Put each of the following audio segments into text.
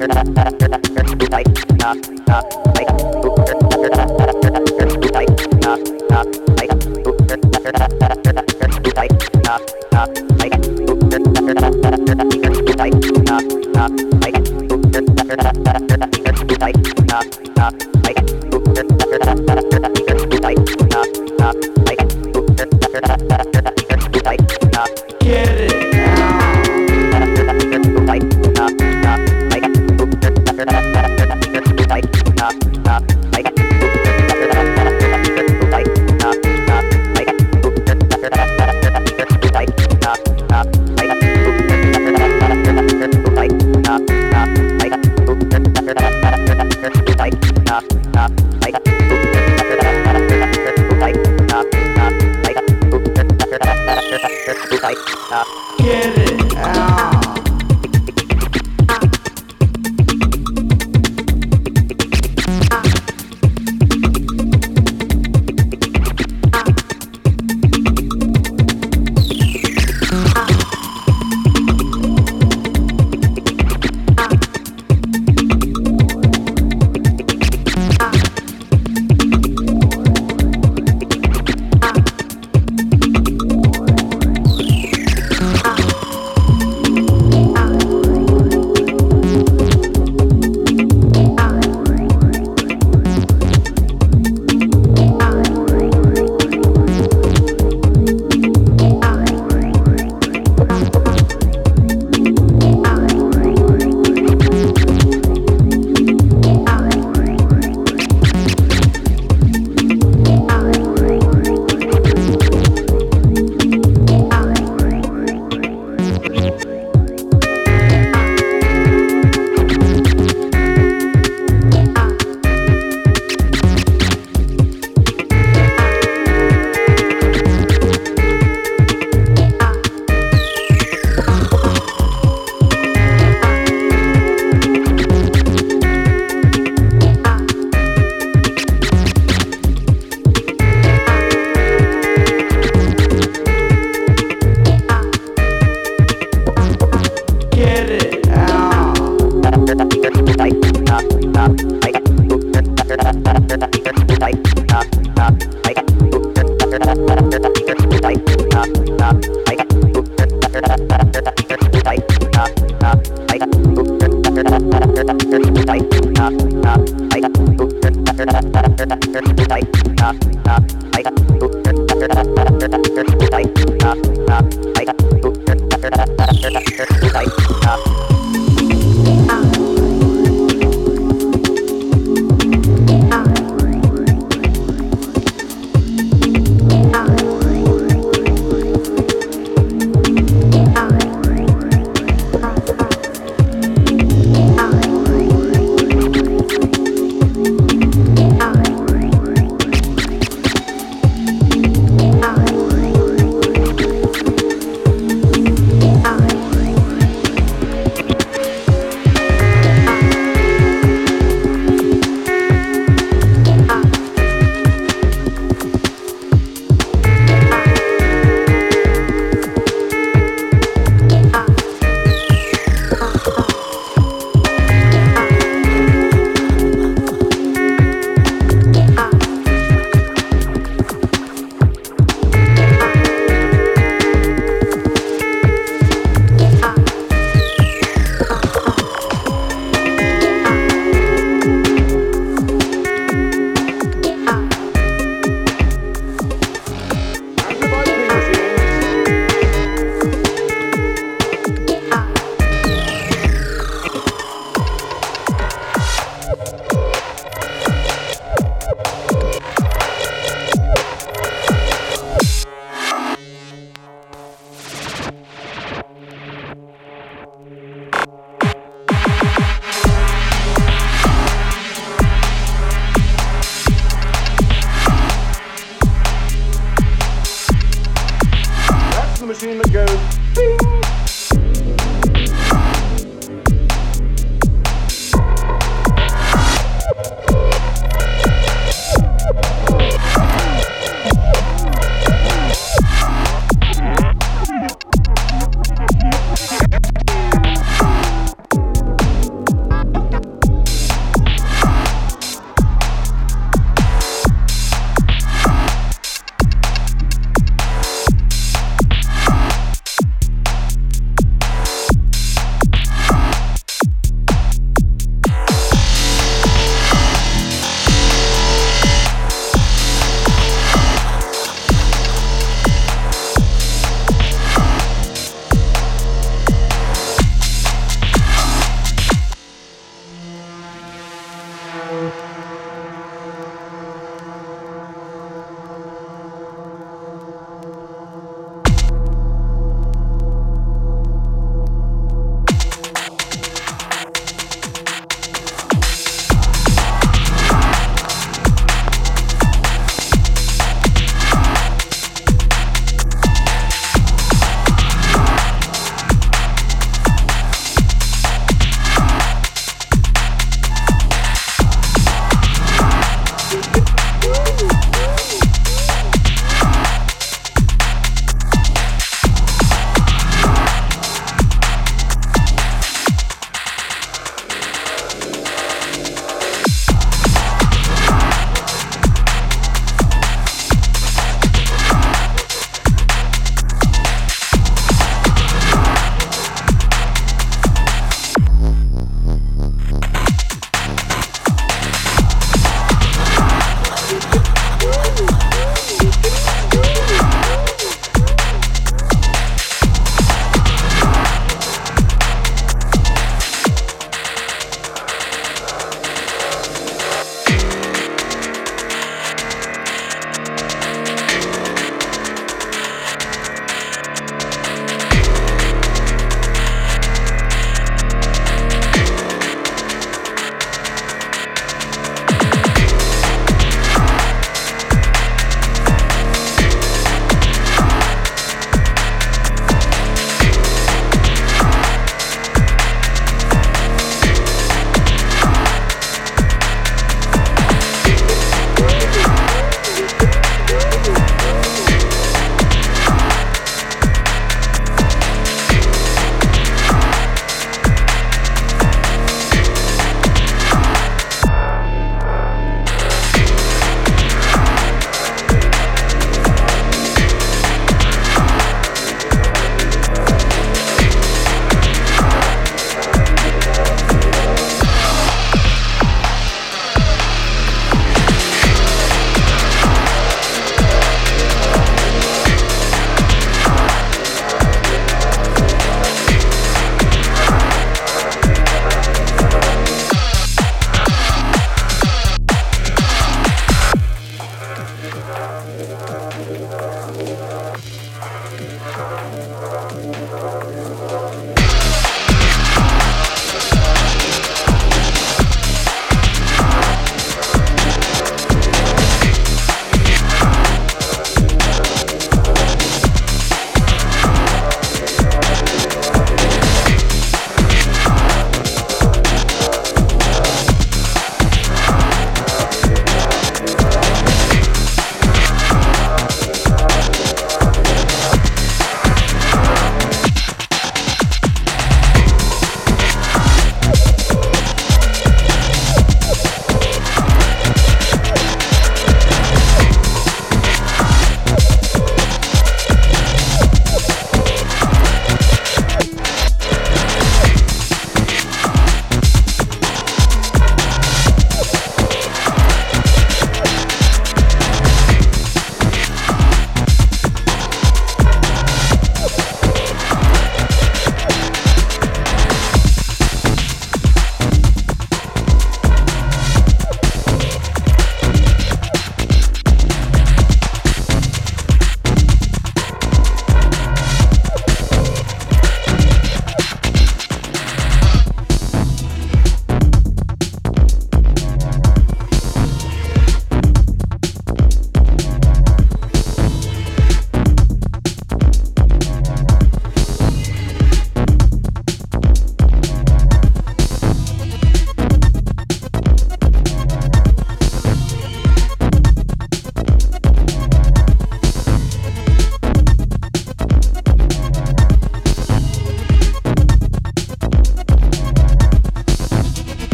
da da da da da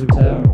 you guitar.